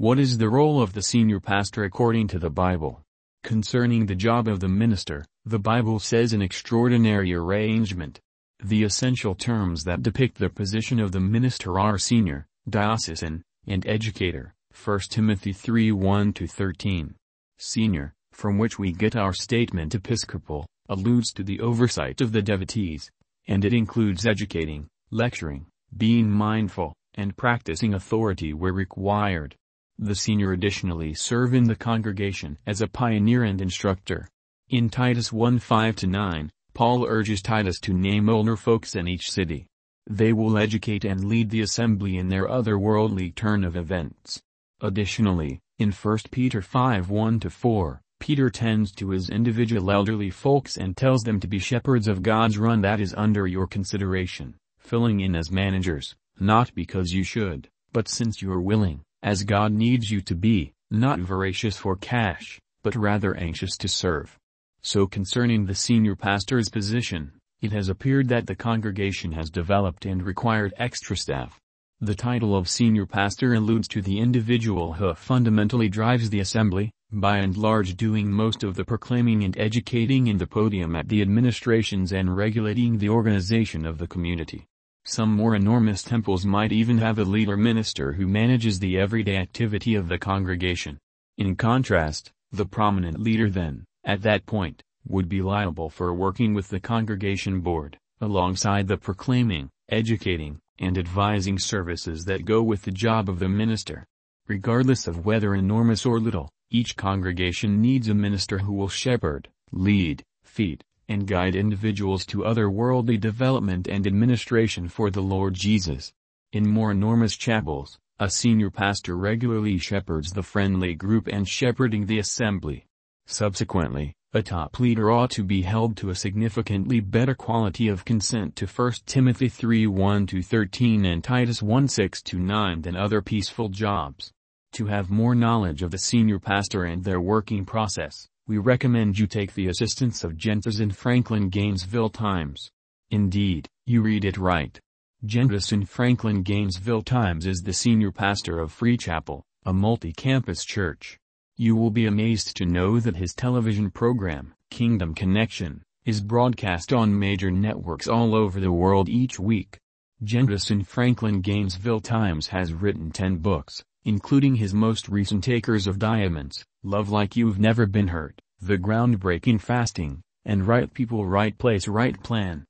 What is the role of the senior pastor according to the Bible? Concerning the job of the minister, the Bible says an extraordinary arrangement. The essential terms that depict the position of the minister are senior, diocesan, and educator, 1 Timothy 3 1-13. Senior, from which we get our statement episcopal, alludes to the oversight of the devotees, and it includes educating, lecturing, being mindful, and practicing authority where required. The senior additionally serve in the congregation as a pioneer and instructor. In Titus 1 5-9, Paul urges Titus to name older folks in each city. They will educate and lead the assembly in their otherworldly turn of events. Additionally, in 1 Peter 5 1-4, Peter tends to his individual elderly folks and tells them to be shepherds of God's run that is under your consideration, filling in as managers, not because you should, but since you are willing, as God needs you to be, not voracious for cash, but rather anxious to serve. So concerning the senior pastor's position, it has appeared that the congregation has developed and required extra staff. The title of senior pastor alludes to the individual who fundamentally drives the assembly, by and large doing most of the proclaiming and educating in the podium at the administrations and regulating the organization of the community. Some more enormous temples might even have a leader minister who manages the everyday activity of the congregation. In contrast, the prominent leader then, at that point, would be liable for working with the congregation board, alongside the proclaiming, educating, and advising services that go with the job of the minister. Regardless of whether enormous or little, each congregation needs a minister who will shepherd, lead, feed, and guide individuals to otherworldly development and administration for the Lord Jesus. In more enormous chapels, a senior pastor regularly shepherds the friendly group and shepherding the assembly. Subsequently, a top leader ought to be held to a significantly better quality of consent to 1 Timothy 3 1-13 and Titus 1 6-9 than other peaceful jobs. To have more knowledge of the senior pastor and their working process, we recommend you take the assistance of Jentezen Franklin Gainesville Times. Indeed, you read it right. Jentezen Franklin Gainesville Times is the senior pastor of Free Chapel, a multi-campus church. You will be amazed to know that his television program, Kingdom Connection, is broadcast on major networks all over the world each week. Jentezen Franklin Gainesville Times has written 10 books, including his most recent Acres of Diamonds, Love Like You've Never Been Hurt, The Groundbreaking Fasting, and Right People Right Place Right Plan.